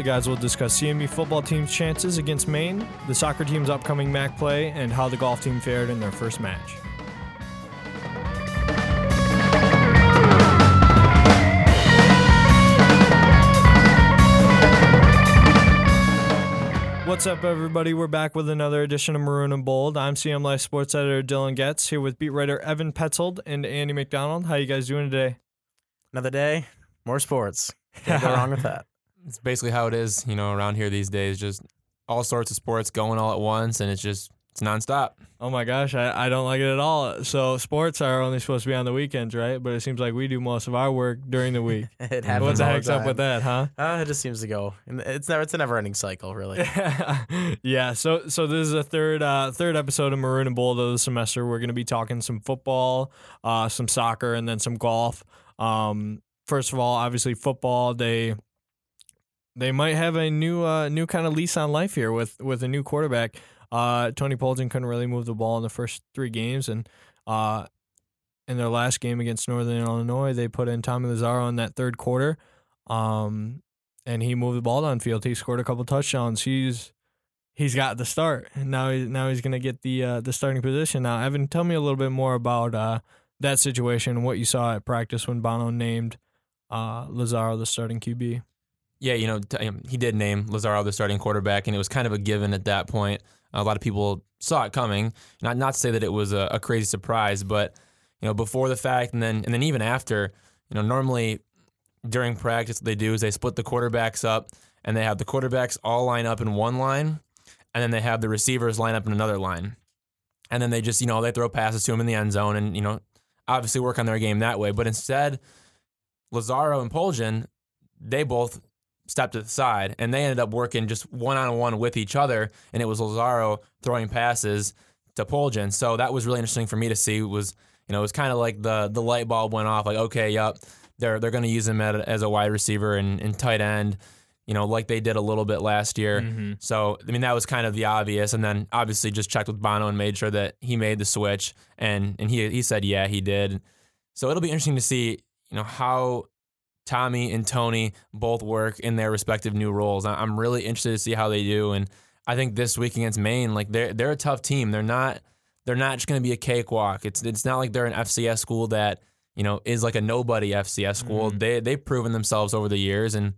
The guys will discuss CMU football team's chances against Maine, the soccer team's upcoming MAC play, and how the golf team fared in their first match. What's up, everybody? We're back with another edition of Maroon and Bold. I'm CM Life sports editor Dylan Getz here with beat writer Evan Petzold and Andy McDonald. How you guys doing today? Another day, more sports. Can't go wrong with that. It's basically how it is, you know, around here these days. Just all sorts of sports going all at once, and it's just it's nonstop. Oh my gosh, I, I don't like it at all. So sports are only supposed to be on the weekends, right? But it seems like we do most of our work during the week. It what happens the all heck's up with that, huh? Uh, it just seems to go. and It's never. It's a never-ending cycle, really. yeah. So so this is a third uh, third episode of Maroon and Bold of the semester. We're gonna be talking some football, uh, some soccer, and then some golf. Um, first of all, obviously football. They they might have a new uh, new kind of lease on life here with with a new quarterback. Uh, Tony Poljan couldn't really move the ball in the first three games, and uh, in their last game against Northern Illinois, they put in Tommy Lazzaro in that third quarter. Um, and he moved the ball downfield. He scored a couple touchdowns. He's he's got the start. And now he, now he's gonna get the uh, the starting position. Now, Evan, tell me a little bit more about uh, that situation and what you saw at practice when Bono named uh, Lazzaro the starting QB. Yeah, you know, um, he did name Lazzaro the starting quarterback, and it was kind of a given at that point. A lot of people saw it coming. Not not to say that it was a, a crazy surprise, but you know, before the fact, and then and then even after, you know, normally during practice, what they do is they split the quarterbacks up, and they have the quarterbacks all line up in one line, and then they have the receivers line up in another line, and then they just you know they throw passes to them in the end zone, and you know, obviously work on their game that way. But instead, Lazzaro and Poljan, they both stepped to the side and they ended up working just one on one with each other. And it was Lazzaro throwing passes to Poljan. So that was really interesting for me to see. Was you know it was kind of like the the light bulb went off. Like okay, yep, they're they're going to use him at, as a wide receiver and, and tight end. You know, like they did a little bit last year. Mm-hmm. So, I mean, that was kind of the obvious. And then obviously just checked with Bono and made sure that he made the switch. And and he, he said, yeah, he did. So it'll be interesting to see, you know, how Tommy and Tony both work in their respective new roles. I'm really interested to see how they do. And I think this week against Maine, like they're they're a tough team. They're not they're not just going to be a cakewalk. It's it's not like they're an FCS school that you know is like a nobody FCS school. Mhm. They they've proven themselves over the years, and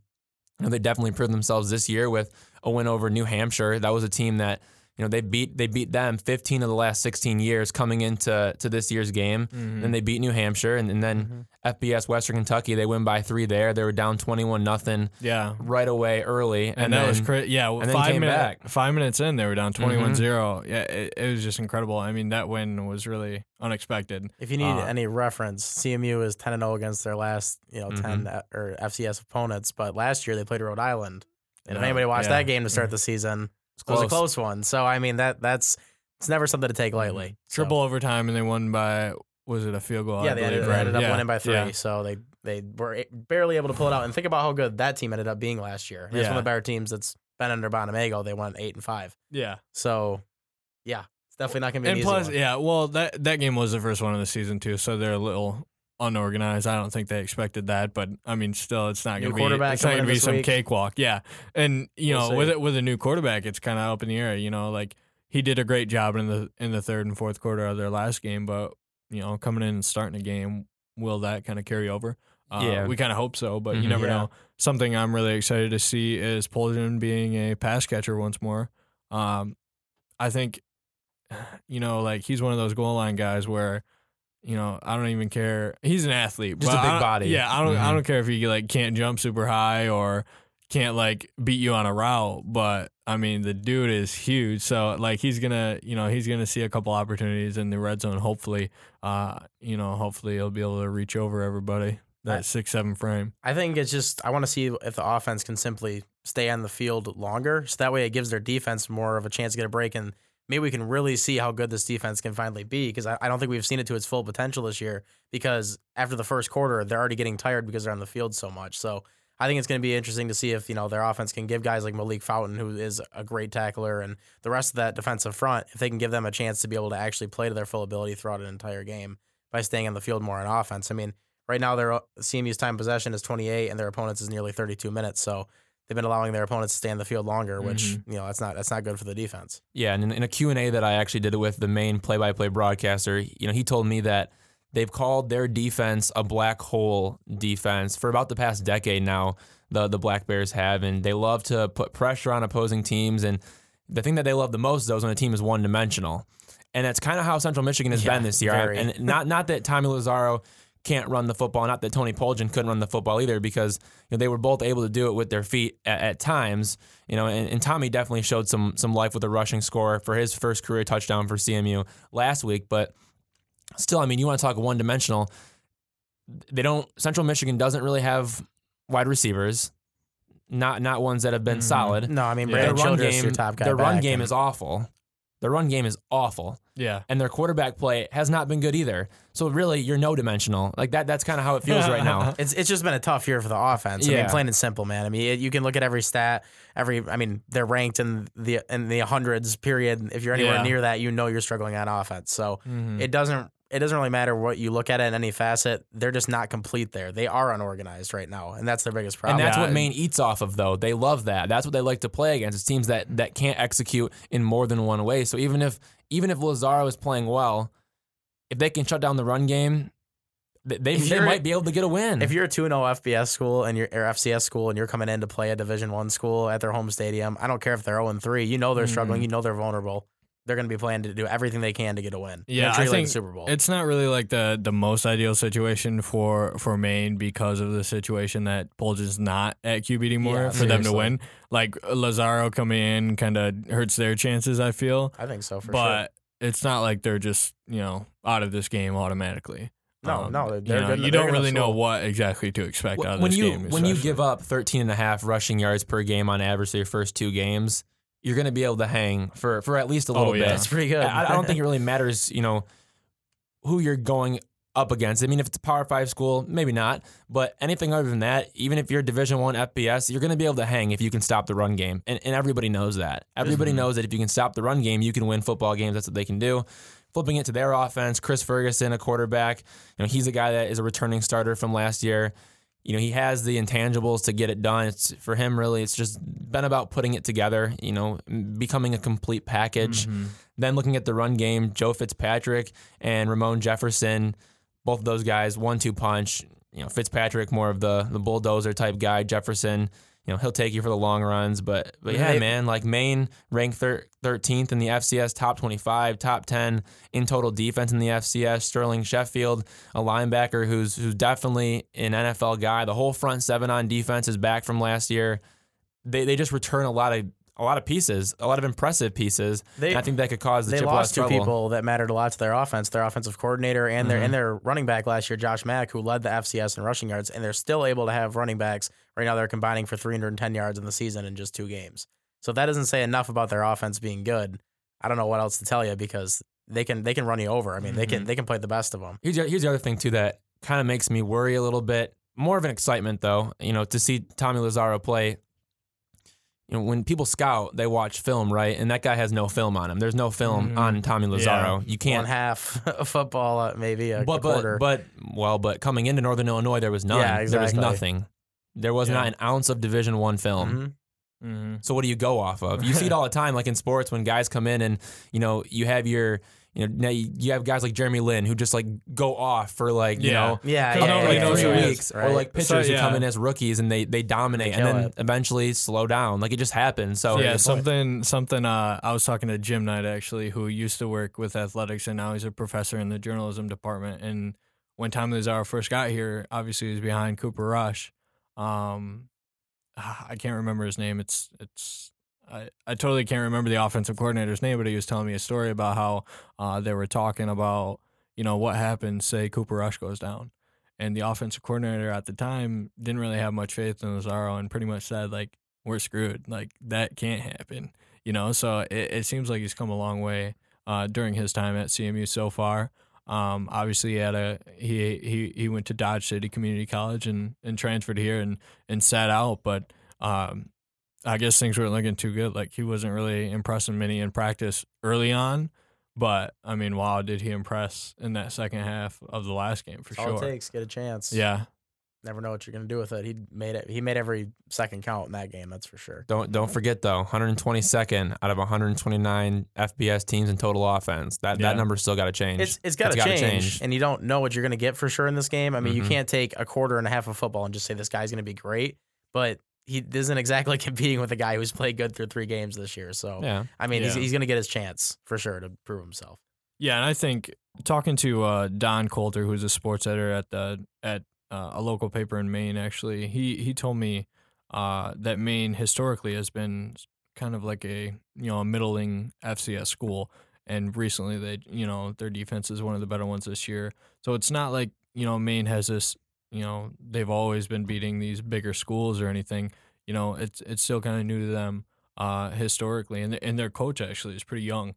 you know, they definitely proved themselves this year with a win over New Hampshire. That was a team that you know they beat they beat them 15 of the last 16 years coming into to this year's game. Mm-hmm. Then they beat New Hampshire, and, and then FBS Western Kentucky they win by three there. They were down 21 nothing yeah. right away early, and, And, that then, was crazy. Yeah, and then five came minutes. back. Mm-hmm. Five minutes in, they were down 21-0. Yeah, it, it was just incredible. I mean, that win was really unexpected. If you need Uh, any reference, CMU is ten and zero against their last, you know, ten Mm-hmm. or FCS opponents. But last year they played Rhode Island, and if anybody watched yeah. that game to start the season, It's it was a close. close one. So I mean that that's it's never something to take lightly. So. Triple overtime, and they won by was it a field goal? yeah, I they believe, ended, right? ended up Yeah, winning by three. yeah. So they they were barely able to pull it out. And think about how good that team ended up being last year. It's one of the better teams that's been under Bonamego. They went eight and five. Yeah. So yeah, it's definitely not gonna be an and easy plus, one. yeah, well, that that game was the first one of the season too, so they're a little unorganized. I don't think they expected that, but I mean, still, it's not going to be it's not going to be some week. cakewalk. Yeah, and you We'll know, with it with a new quarterback, it's kind of up in the air. You know, like he did a great job in the in the third and fourth quarter of their last game, but you know, coming in and starting a game, will that kind of carry over? Uh, Yeah. we kind of hope so, but you Mhm. never Yeah. know. Something I'm really excited to see is Poljan being a pass catcher once more. Um, I think, you know, like he's one of those goal line guys where, you know, I don't even care. He's an athlete, Just a big body. Yeah, I don't. I Mhm. don't care if he like can't jump super high or can't like beat you on a route, but I mean the dude is huge. So like he's gonna, you know, he's gonna see a couple opportunities in the red zone. Hopefully, uh, you know, hopefully he'll be able to reach over everybody. That I- six seven frame. I think it's just I want to see if the offense can simply stay on the field longer, so that way it gives their defense more of a chance to get a break, and maybe we can really see how good this defense can finally be. Because I, I don't think we've seen it to its full potential this year. Because after the first quarter, they're already getting tired because they're on the field so much. So I think it's going to be interesting to see if you know their offense can give guys like Malik Fountain, who is a great tackler, and the rest of that defensive front, if they can give them a chance to be able to actually play to their full ability throughout an entire game by staying on the field more on offense. I mean, right now their uh, CMU's time possession is 28, and their opponents is nearly 32 minutes. So they've been allowing their opponents to stay in the field longer, which Mm-hmm. you know that's not that's not good for the defense. Yeah, and in, in a Q&A that I actually did it with the Maine play-by-play broadcaster, you know, he told me that they've called their defense a black hole defense for about the past decade now. The the Black Bears have, and they love to put pressure on opposing teams. And the thing that they love the most though is when a team is one dimensional, and that's kind of how Central Michigan has Yeah, been this year. very. And not not that Tommy Lazzaro can't run the football, not that Tony Poljan couldn't run the football either, because you know, they were both able to do it with their feet at, at times. You know, and, and Tommy definitely showed some some life with a rushing score for his first career touchdown for CMU last week. But still, I mean, you want to talk one dimensional. They don't. Central Michigan doesn't really have wide receivers, not not ones that have been Mhm. solid. No, I mean Yeah. Their run Childress, game, your top guy. their run back, game and- is awful. Their run game is awful Yeah. and their quarterback play has not been good either. So really, you're no dimensional. Like that. That's kind of how it feels right now. It's it's just been a tough year for the offense. I Yeah. mean, plain and simple, man. I mean, it, you can look at every stat, every. I mean, they're ranked in the in the hundreds. Period. If you're anywhere Yeah. near that, you know you're struggling on offense. So Mhm. it doesn't it doesn't really matter what you look at it in any facet. They're just not complete there. They are unorganized right now, and that's their biggest problem. And that's Yeah, what Maine eats off of, though. They love that. That's what they like to play against. It's teams that that can't execute in more than one way. So even if even if Lazzaro is playing well, if they can shut down the run game, they they might be able to get a win. if you're a 2-0 FBS school and you're or FCS school and you're coming in to play a Division 1 school at their home stadium, I don't care if they're 0 3. You know they're struggling, Mhm. you know they're vulnerable. They're going to be playing to do everything they can to get a win. Yeah, I think the Super Bowl. It's not really like the the most ideal situation for for Maine because of the situation that Poljan's not at QB anymore Yeah, for them to win. Like Lazzaro coming in kind of hurts their chances. I feel, I think so for sure. but it's not like they're just you know out of this game automatically. No, Um, no, they're you, good- know, they're you don't enough really know what exactly to expect out of when this you game. when you give up 13 and a half rushing yards per game on average to your first two games, you're going to be able to hang for for at least a little Oh, yeah. bit. That's pretty good. I, I don't think it really matters, you know, who you're going up against. I mean, if it's a Power Five school, maybe not. But anything other than that, even if you're Division One FBS, you're going to be able to hang if you can stop the run game, and, and everybody knows that. Everybody Mhm. knows that if you can stop the run game, you can win football games. That's what they can do. Flipping it to their offense, Chris Ferguson, a quarterback, you know, he's a guy that is a returning starter from last year. You know, he has the intangibles to get it done. It's for him really. It's just been about putting it together. You know, becoming a complete package. Mhm. Then looking at the run game, Joe Fitzpatrick and Ramon Jefferson, both of those guys, one two punch. You know, Fitzpatrick more of the the bulldozer type guy. Jefferson, you know, he'll take you for the long runs. But but yeah, man, like Maine ranked thir- 13th in the FCS, top 25, top 10 in total defense in the FCS. Sterling Sheffield, a linebacker who's who's definitely an NFL guy. The whole front seven on defense is back from last year. They they just return a lot of a lot of pieces, a lot of impressive pieces. They- and I think that could cause the they Chippewas lost two trouble. people that mattered a lot to their offense. Their offensive coordinator and their Mhm. and their running back last year, Josh Mack, who led the FCS in rushing yards, and they're still able to have running backs right now. They're combining for 310 yards in the season in just two games. So that doesn't say enough about their offense being good. I don't know what else to tell you because they can they can run you over. I mean, they can they can play the best of them. Here's the, here's the other thing too that kind of makes me worry a little bit. More of an excitement though, you know, to see Tommy Lazzaro play. You know, when people scout, they watch film, right? And that guy has no film on him. There's no film Mhm. on Tommy Lazzaro. You can't. half a football, uh, maybe a, but quarter. but but well, but coming into Northern Illinois, there was none. Yeah, There was nothing. There was Yeah. not an ounce of Division One film. Mhm. Mhm. So what do you go off of? You see it all the time, like in sports, when guys come in and you know you have your you know now you, you have guys like Jeremy Lin who just like go off for like you Yeah. know yeah, yeah, yeah, really yeah, three yeah, weeks, right. or like pitchers So, who come in as rookies and they they dominate They and then it. eventually slow down. Like it just happens. So yeah, good point. something something. Uh, I was talking to Jim Knight actually, who used to work with athletics, and now he's a professor in the journalism department. And when Tom Lazzaro first got here, obviously he was behind Cooper Rush. Um, ah, I can't remember his name. It's it's. I, I totally can't remember the offensive coordinator's name, but he was telling me a story about how uh, they were talking about you know what happens say Cooper Rush goes down, and the offensive coordinator at the time didn't really have much faith in Lazzaro and pretty much said like we're screwed. Like that can't happen. You know, so it, it seems like he's come a long way uh, during his time at CMU so far. Um, obviously, he had a he he he went to Dodge City Community College and, and transferred here and and sat out, but um, I guess things weren't looking too good. Like he wasn't really impressing many in practice early on, but I mean, wow, did he impress in that second half of the last game for That's all sure? it takes. Get a chance. Yeah, Never know what you're gonna do with it. He made it. He made every second count in that game. That's for sure. Don't don't forget though, 122nd out of 129 FBS teams in total offense. That Yeah. that number's still got to change. It's it's got to gotta change, and you don't know what you're gonna get for sure in this game. I mean, you Mhm. can't take a quarter and a half of football and just say this guy's gonna be great, but he isn't exactly competing with a guy who's played good through three games this year. So Yeah. I mean, he's he's gonna get his chance for sure to prove himself. Yeah, and I think talking to uh, Don Coulter, who's a sports editor at the at uh, a local paper in Maine, actually, he he told me uh, that Maine historically has been kind of like a you know a middling FCS school, and recently they you know their defense is one of the better ones this year. So it's not like you know Maine has this you know they've always been beating these bigger schools or anything. You know it's it's still kind of new to them uh, historically, and and their coach actually is pretty young.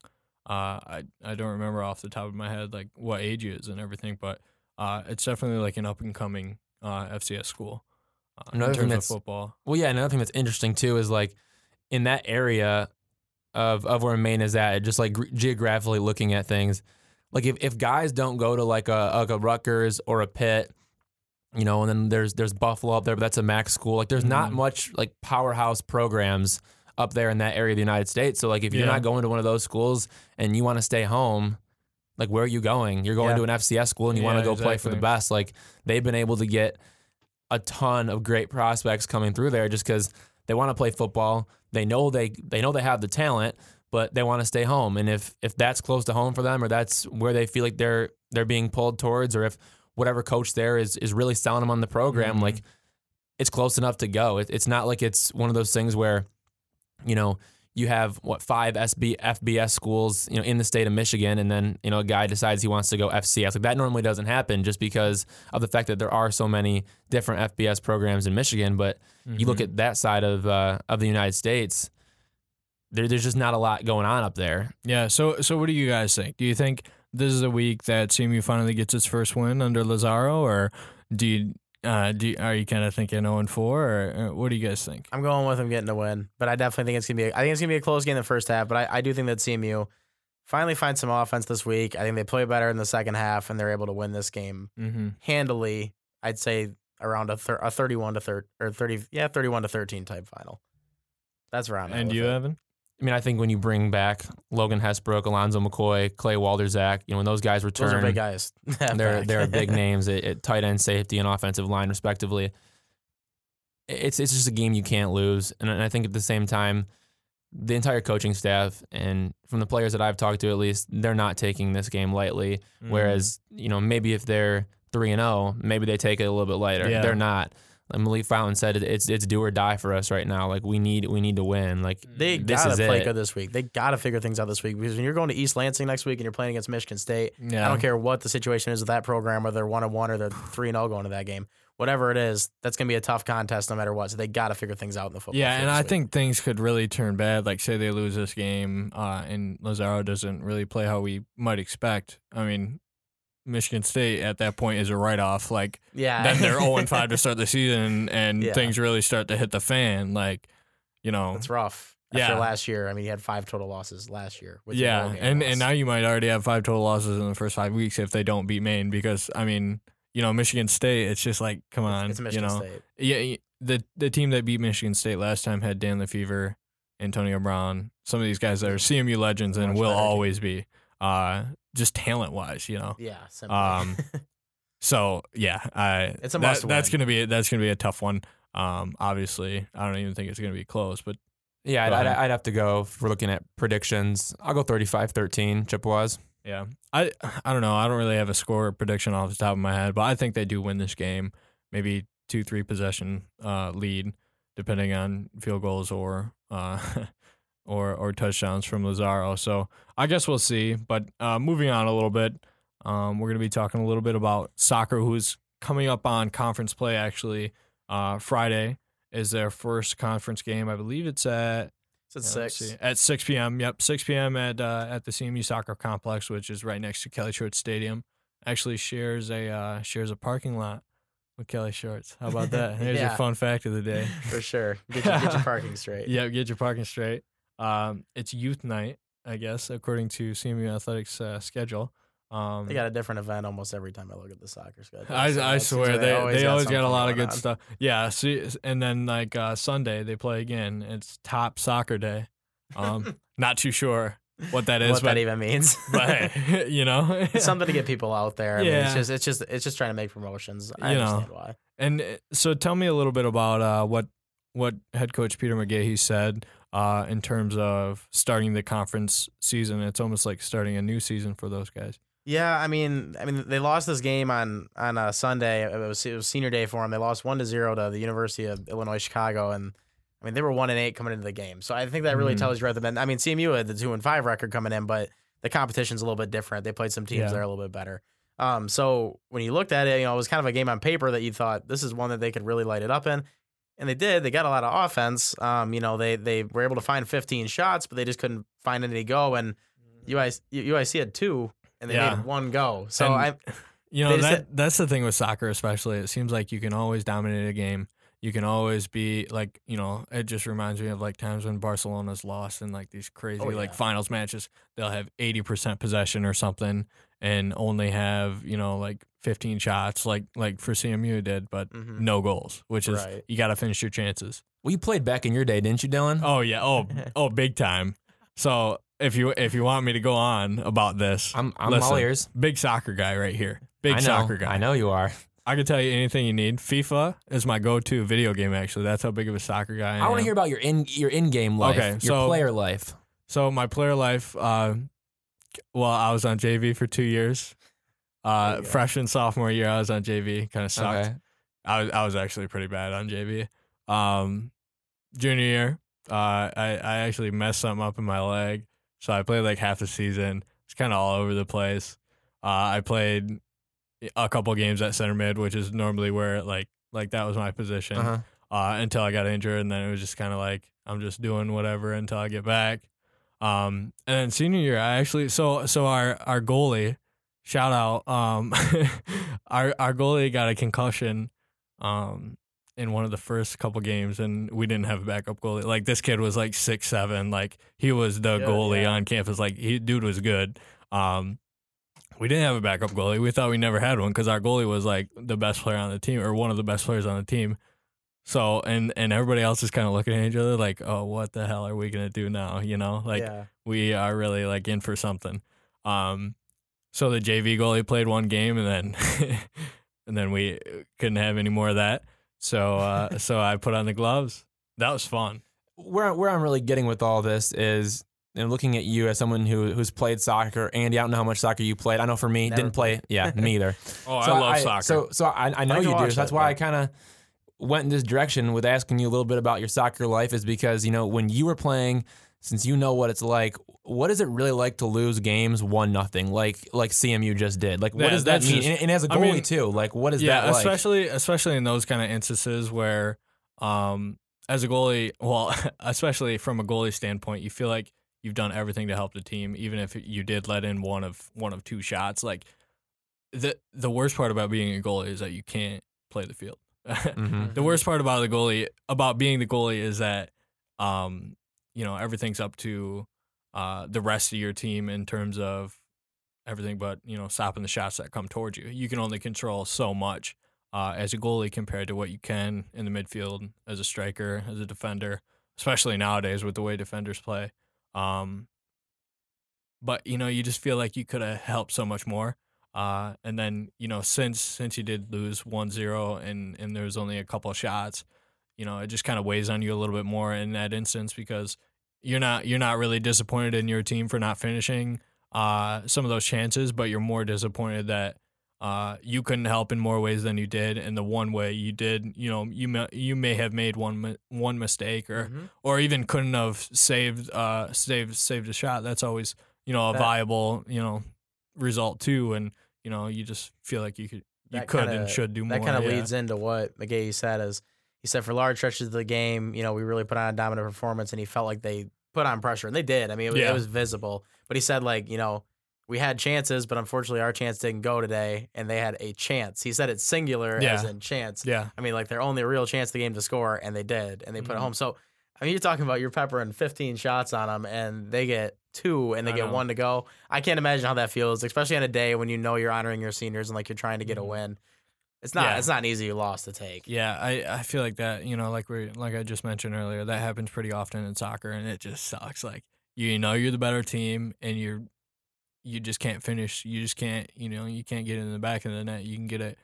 Uh, I I don't remember off the top of my head like what age he is and everything, but uh, it's definitely like an up and coming uh, FCS school uh, in Another thing of that's- football. Well, yeah. Another thing that's interesting too is like in that area of of where Maine is at, just like gr- geographically looking at things. Like if, if guys don't go to like a like a Rutgers or a Pitt, you know, and then there's there's Buffalo up there, but that's a MAC school. Like there's not Mhm. much like powerhouse programs up there in that area of the United States. So like if you're Yeah. not going to one of those schools and you want to stay home, like where are you going? You're going Yeah. to an FCS school and you want to go play for the best. Like they've been able to get a ton of great prospects coming through there just because they want to play football. They know they they know they have the talent, but they want to stay home. And if if that's close to home for them, or that's where they feel like they're they're being pulled towards, or if whatever coach there is is really selling them on the program, Mhm. like it's close enough to go. It, it's not like it's one of those things where, you know, you have what five SB FBS schools, you know, in the state of Michigan, and then you know a guy decides he wants to go FCS. Like that normally doesn't happen just because of the fact that there are so many different FBS programs in Michigan. But you look Mhm. at that side of uh, of the United States, there, there's just not a lot going on up there. Yeah. So so what do you guys think? Do you think this is a week that CMU finally gets its first win under Lazzaro, or do you uh, do you- are you kind of thinking zero and four, or, or what do you guys think? I'm going with them getting a win, but I definitely think it's gonna be. A, I think it's gonna be a close game in the first half, but I, I do think that CMU finally finds some offense this week. I think they play better in the second half, and they're able to win this game Mm-hmm. handily. I'd say around a, thir- a 31 to 30 or 30, yeah, 31 to 13 type final. That's around. And you, Evan? I mean, I think when you bring back Logan Hesbrook, Alonzo McCoy, Clay Walderzak, you know, when those guys return, Those are big guys. they're they're big names at, at tight end, safety, and offensive line, respectively. It's it's just a game you can't lose, and I think at the same time, the entire coaching staff and from the players that I've talked to, at least, they're not taking this game lightly. Mm-hmm. Whereas you know maybe if they're three and zero, maybe they take it a little bit lighter. Yeah. They're not. Like Malik Fountain said, it's it's do or die for us right now. Like we need we need to win. Like They this gotta is play it. good this week. They gotta figure things out this week because when you're going to East Lansing next week and you're playing against Michigan State, yeah, I don't care what the situation is with that program, whether they're one and one or they're three and zero going to that game. Whatever it is, that's gonna be a tough contest no matter what. So they gotta figure things out in the football. Yeah, and I week. think things could really turn bad. Like, say they lose this game, uh, and Lazzaro doesn't really play how we might expect. I mean, Michigan State at that point is a write off. Like, yeah, then they're 0 and 5 to start the season, and Yeah. things really start to hit the fan. Like, you know, it's rough. After Yeah. last year, I mean, he had five total losses last year. With yeah, and loss. and now you might already have five total losses in the first five weeks if they don't beat Maine. Because I mean, you know, Michigan State, it's just like, come on, it's Michigan you know, State. yeah, the the team that beat Michigan State last time had Dan LeFevour, Antonio Brown, some of these guys that are CMU legends and Much will team. always be, uh, just talent wise, you know. Yeah, simply. Um, So yeah, I It's a that- must That's win. gonna be that's gonna be a tough one. Um, obviously, I don't even think it's gonna be close, but Yeah, I'd, I'd. I'd have to go if we're looking at predictions. I'll go 35-13 Chippewas. Yeah. I I don't know. I don't really have a score prediction off the top of my head, but I think they do win this game. Maybe two, three possession uh, lead, depending on field goals or uh, or or touchdowns from Lazzaro. So I guess we'll see. But uh, moving on a little bit, um, we're gonna be talking a little bit about soccer, who's coming up on conference play. Actually, uh, Friday is their first conference game. I believe it's at It's at yeah, six. see. At 6 p.m. Yep, 6 p.m. at uh, at the CMU Soccer Complex, which is right next to Kelly Shorts Stadium. Actually shares a uh, shares a parking lot with Kelly Shorts. How about that? Here's Yeah. your fun fact of the day. For sure. Get your, get your parking straight. yeah, get your parking straight. Um, it's youth night, I guess, according to CMU Athletics uh, schedule. Um, They got a different event almost every time I look at the soccer schedule. I, So I swear like they they always, got a lot of good on. stuff. Yeah, see, and then like uh, Sunday they play again. It's top soccer day. Um, not too sure what that is, What but that even means. but you know, It's something to get people out there. I mean, it's just it's just it's just trying to make promotions. I You know. why. And uh, so, tell me a little bit about uh, what what head coach Peter McGahey said uh, in terms of starting the conference season. It's almost like starting a new season for those guys. Yeah, I mean, I mean, they lost this game on on a Sunday. It was it was senior day for them. They lost one to zero to the University of Illinois Chicago, and I mean they were one and eight coming into the game. So I think that really Mhm. tells you rather than I mean CMU had the two and five record coming in, but the competition's a little bit different. They played some teams Yeah. that are a little bit better. Um, so when you looked at it, you know, it was kind of a game on paper that you thought this is one that they could really light it up in. And they did. They got a lot of offense. Um, you know, they they were able to find 15 shots, but they just couldn't find any to go. And UIC, UIC had two, and they Yeah. made one go. So And- I, You know They just that that's the thing with soccer, especially. It seems like you can always dominate a game. You can always be like, you know, it just reminds me of like times when Barcelona's lost in like these crazy Oh, like finals matches. They'll have eighty percent possession or something, and only have you know like fifteen shots, like like for CMU did, but Mhm. no goals, which is Right. you got to finish your chances. Well, you played back in your day, didn't you, Dylan? Oh yeah, oh oh, big time. So if you if you want me to go on about this, I'm I'm all ears. big soccer guy right here. Big know, soccer guy. I know you are. I can tell you anything you need. FIFA is my go-to video game. Actually, that's how big of a soccer guy I, am. I, want to hear about your in your in game life, Okay, your so- player life. So my player life. Uh, well, I was on JV for two years. Uh, freshman sophomore year, I was on JV. Kind of sucked. Okay. I was I was actually pretty bad on JV. Um, junior year, uh, I I actually messed something up in my leg, so I played like half the season. It's kind of all over the place. Uh, I played a couple games at center mid, which is normally where like like that was my position. Uh-huh. uh, until I got injured, and then it was just kind of like I'm just doing whatever until I get back. Um, and then senior year, I actually so so our our goalie, shout out, um, our our goalie got a concussion, um, in one of the first couple games, and we didn't have a backup goalie. Like this kid was like six seven, like he was the Good, goalie yeah. on campus. Like he dude was good. Um, we didn't have a backup goalie. We thought we never had one because our goalie was like the best player on the team or one of the best players on the team. So and and everybody else is kind of looking at each other like, oh, what the hell are we gonna do now? You know, like yeah. we are really like in for something. Um, so the JV goalie played one game and then and then we couldn't have any more of that. So uh, so I put on the gloves. That was fun. Where where I'm really getting with all this is. And looking at you as someone who who's played soccer, Andy, I don't know how much soccer you played. I know for me, Never didn't play. Yeah, me either. Oh, So I love soccer. So, so I, I know to you do. So that's why but- I kind of went in this direction with asking you a little bit about your soccer life, is because you know when you were playing, since you know what it's like, what is it really like to lose games one nothing, like like CMU just did? Like, what Yeah, does that mean? just- and, and as a goalie mean, too, like, what is yeah, that like? especially especially in those kind of instances where, um, as a goalie, well, especially from a goalie standpoint, you feel like you've done everything to help the team, even if you did let in one of one of two shots. Like the the worst part about being a goalie is that you can't play the field. Mhm. The worst part about the goalie about being the goalie is that, um, you know, everything's up to uh, the rest of your team in terms of everything but you know stopping the shots that come towards you. You can only control so much uh, as a goalie compared to what you can in the midfield as a striker, as a defender, especially nowadays with the way defenders play. Um, but you know, you just feel like you could have helped so much more. Uh, and then you know, since since you did lose 1-0 and and there was only a couple of shots, you know, it just kind of weighs on you a little bit more in that instance because you're not you're not really disappointed in your team for not finishing uh, some of those chances, but you're more disappointed that uh, you couldn't help in more ways than you did, and the one way you did, you know, you may, you may have made one one mistake or Mhm. or even couldn't have saved uh saved saved a shot. That's always you know a That- viable you know result too, and you know you just feel like you could you That could kinda- and should do more. That kind of yeah. leads into what McGahey said is he said for large stretches of the game, you know, we really put on a dominant performance and he felt like they put on pressure and they did. I mean, it, was- Yeah. it was visible. But he said like, you know, we had chances, but unfortunately our chance didn't go today and they had a chance. He said it's singular as in chance. Yeah, I mean, like their only real chance the game to score and they did and they put it Mhm. home. So I mean, you're talking about you're peppering 15 shots on them and they get two and they I get know. one to go. I can't imagine how that feels, especially on a day when you know you're honoring your seniors and like you're trying to get a Mhm. win. It's not Yeah. it's not an easy loss to take. Yeah, I, I feel like that, you know, like we like I just mentioned earlier, that happens pretty often in soccer and it just sucks. Like you know you're the better team and you're you just can't finish. You just can't, you know, you can't get it in the back of the net. You can get it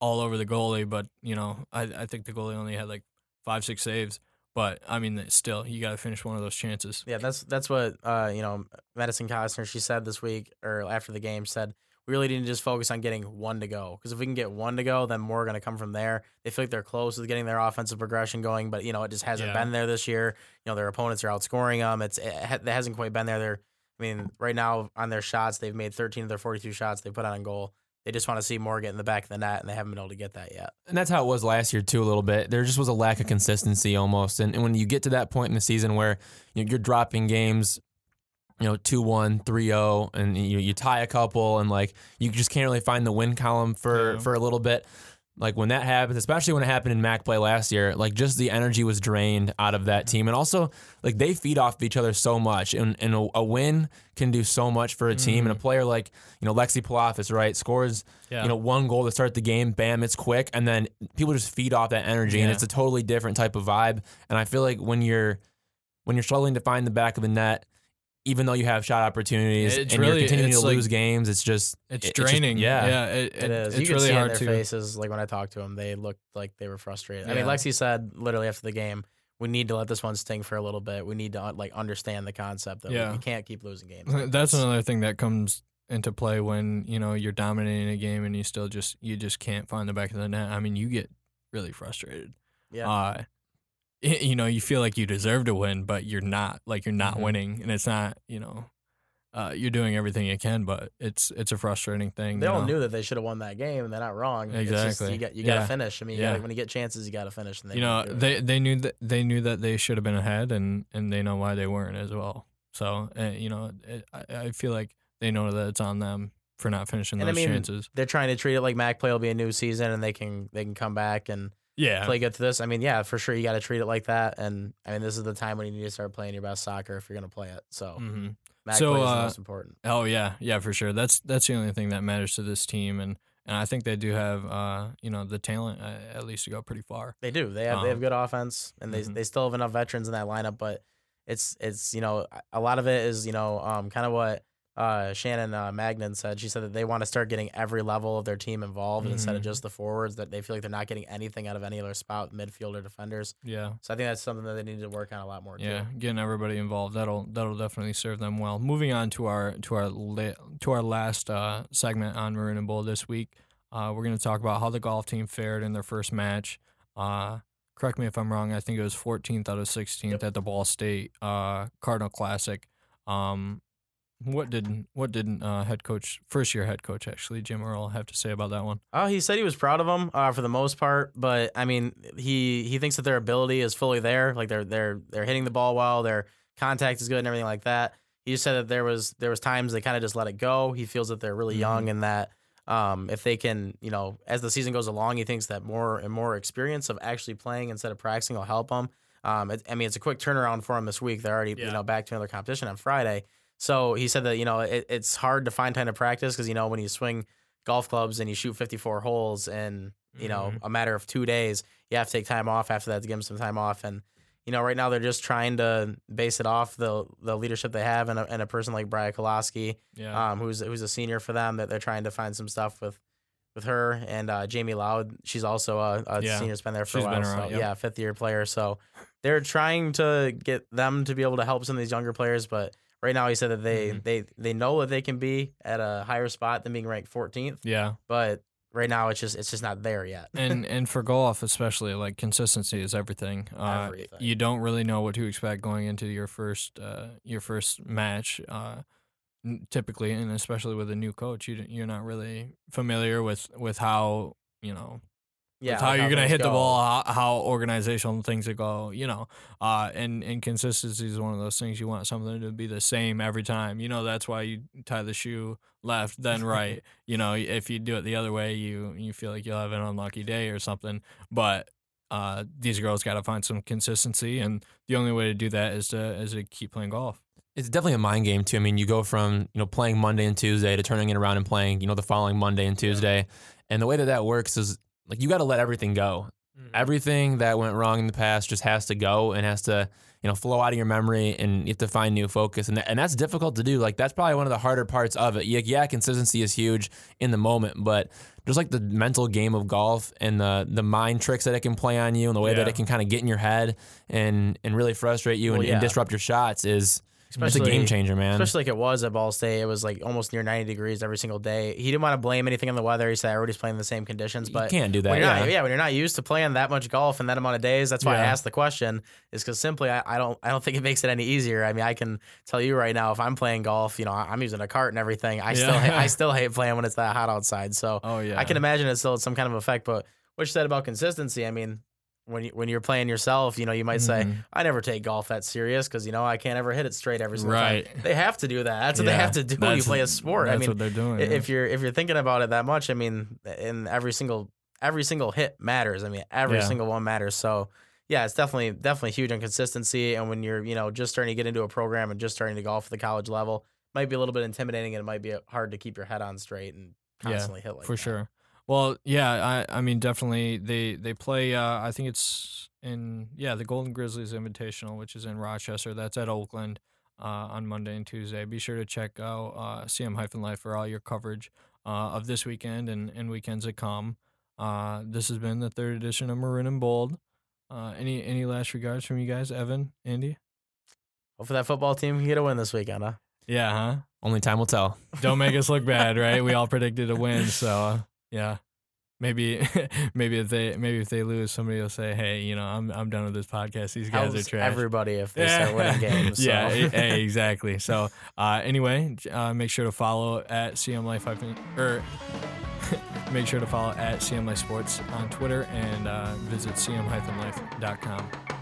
all over the goalie, but you know, I I think the goalie only had like 5 6 saves, but I mean still you got to finish one of those chances. Yeah, that's that's what uh, you know, Madison Costner she said this week or after the game said we really need to just focus on getting one to go because if we can get one to go, then more are going to come from there. They feel like they're close with getting their offensive progression going, but you know it just hasn't Yeah. been there this year. You know their opponents are outscoring them. It's it, it hasn't quite been there. They're I mean right now on their shots they've made 13 of their 42 shots they put on goal. They just want to see more get in the back of the net and they haven't been able to get that yet. And that's how it was last year too. A little bit. There just was a lack of consistency almost. And, and when you get to that point in the season where you know, you're dropping games, you know, 2-1, 3-0, and you you tie a couple, and like you just can't really find the win column for Yeah. for a little bit. Like when that happens, especially when it happened in MAC play last year, like just the energy was drained out of that team, and also like they feed off of each other so much, and, and a, a win can do so much for a team. And a mm-hmm. player like you know Lexi Palafis, right, scores Yeah. you know one goal to start the game, bam, it's quick, and then people just feed off that energy, and it's a totally different type of vibe. And I feel like when you're when you're struggling to find the back of the net, even though you have shot opportunities It's and really- you're continuing to like- lose games, it's just It's it- just- draining. yeah. yeah, it, It is. It's you can really see hard in their to. faces, like when I talked to them, they looked like they were frustrated. I mean, Lexi said literally after the game, "We need to let this one sting for a little bit. We need to uh, like understand the concept that we- Yeah. we, can't keep losing games." like That's this." another thing that comes into play when you know you're dominating a game and you still just you just can't find the back of the net. I mean, you get really frustrated. Yeah. Uh, y- you know, you feel like you deserve to win, but you're not. Like you're not Mhm. winning, and it's not. You know, uh, you're doing everything you can, but it's it's a frustrating thing. they all know? knew that they should have won that game, and they're not wrong. It's just Exactly. you got you Yeah. got to finish. I mean, you Yeah. gotta, when you get chances, you got to finish. And they you know didn't do it. they they knew that they knew that they should have been ahead and and they know why they weren't as well so uh, you know it, I, I feel like they know that it's on them for not finishing And I those mean, chances they're trying to treat it like MAC play will be a new season, and they can they can come back and yeah play good to this. I mean, yeah, for sure, you got to treat it like that. And I mean, this is the time when you need to start playing your best soccer if you're gonna play it. So hmm MAC So, play is the uh, most important. oh yeah yeah for sure that's that's the only thing that matters to this team and and I think they do have uh you know the talent uh, at least to go pretty far They do. They have they have Um, good offense, and they mhm. they still have enough veterans in that lineup. But it's it's you know a lot of it is you know um kind of what uh Shannon uh, Magnan said. She said that they want to start getting every level of their team involved instead of Mhm. just the forwards. That they feel like they're not getting anything out of any other spot, midfield or defenders. yeah So I think that's something that they need to work on a lot more. Yeah, too. getting everybody involved that'll that'll definitely serve them well. Moving on to our to our la- to our last uh, segment on Maroon and Bold this week, uh, we're going to talk about how the golf team fared in their first match. Uh, correct me if I'm wrong. I think it was 14th out of 16th Yep. at the Ball State uh, Cardinal Classic. Um, what did what did uh, head coach first year head coach actually Jim Earl have to say about that one? Oh, he said he was proud of them uh, for the most part, but I mean, he he thinks that their ability is fully there. Like they're they're they're hitting the ball well, their contact is good, and everything like that. He just said that there was there was times they kind of just let it go. He feels that they're really young and that um, if they can, you know, as the season goes along, he thinks that more and more experience of actually playing instead of practicing will help them. Um, it, I mean, it's a quick turnaround for them this week. They're already Yeah. you know back to another competition on Friday. So he said that you know it, it's hard to find time to practice because you know when you swing golf clubs and you shoot 54 holes in you know Mhm. a matter of two days you have to take time off after that to give them some time off and you know right now they're just trying to base it off the the leadership they have and a, and a person like Brian Kolaski Yeah, um who's who's a senior for them that they're trying to find some stuff with with her and uh, Jamie Loud she's also a, a Yeah. senior has been there for She's a while around, so yep. yeah fifth year player so they're trying to get them to be able to help some of these younger players but right now he said that they Mhm. they they know that they can be at a higher spot than being ranked 14th yeah. but right now it's just it's just not there yet. and and for golf especially like consistency is everything. Uh, Everything. you don't really know what to expect going into your first uh, your first match uh, typically and especially with a new coach you you're not really familiar with with how you know yeah, with how you're gonna things hit the ball how, how organizational things will go you know uh, and and consistency is one of those things you want something to be the same every time. You know that's why you tie the shoe left then right. You know if you do it the other way you you feel like you'll have an unlucky day or something. But uh, these girls got to find some consistency and the only way to do that is to is to keep playing golf. It's definitely a mind game too. I mean, you go from you know playing Monday and Tuesday to turning it around and playing you know the following Monday and Tuesday, and the way that that works is like you got to let everything go. Mm-hmm. Everything that went wrong in the past just has to go and has to you know flow out of your memory, and you have to find new focus, and that, and that's difficult to do. Like that's probably one of the harder parts of it. Yeah, yeah, consistency is huge in the moment, but just like the mental game of golf and the the mind tricks that it can play on you, and the way that it can kind of get in your head and and really frustrate you Well, and, yeah. and disrupt your shots is it's a Especially- game changer, man. Especially like it was at Ball State. It was like almost near 90 degrees every single day. He didn't want to blame anything on the weather. He said everybody's playing in the same conditions. you But can't do that. when Yeah. not, yeah, when you're not used to playing that much golf in that amount of days, that's why I Yeah. asked the question. Is because simply I, I don't I don't think it makes it any easier. I mean, I can tell you right now, if I'm playing golf, you know, I- I'm using a cart and everything. I still Yeah. ha- I still hate playing when it's that hot outside. So Oh yeah. I can imagine it still had some kind of effect. But what you said about consistency, I mean, when you when you're playing yourself, you know, you might say, Mhm. I never take golf that serious because you know I can't ever hit it straight every single Right. time. They have to do that. That's what they have to do when you play a sport. I mean, what they're doing. i- yeah. if you're if you're thinking about it that much, I mean, in every single every single hit matters. I mean, every Yeah. single one matters. So yeah, it's definitely definitely huge on consistency. And when you're you know just starting to get into a program and just starting to golf at the college level, might be a little bit intimidating and it might be hard to keep your head on straight and constantly hit like for that. sure. Well, yeah, I I mean definitely they they play uh I think it's in yeah, the Golden Grizzlies Invitational, which is in Rochester. That's at Oakland uh on Monday and Tuesday. Be sure to check out uh CM hyphen life for all your coverage uh of this weekend and, and weekends to come. Uh this has been the third edition of Maroon and Bold. Uh any any last regards from you guys, Evan, Andy? Hopefully that football team can get a win this weekend, huh? Yeah, huh? Only time will tell. Don't make us look bad, right? We all predicted a win, so uh, yeah. Maybe, maybe if they maybe if they lose, somebody will say, "Hey, you know, I'm I'm done with this podcast. These guys are trash." everybody if they start winning games. yeah, so. e- e- exactly. So, uh, anyway, uh, make sure to follow at CM Life or make sure to follow at CM Life Sports on Twitter and uh, visit cm-life.com.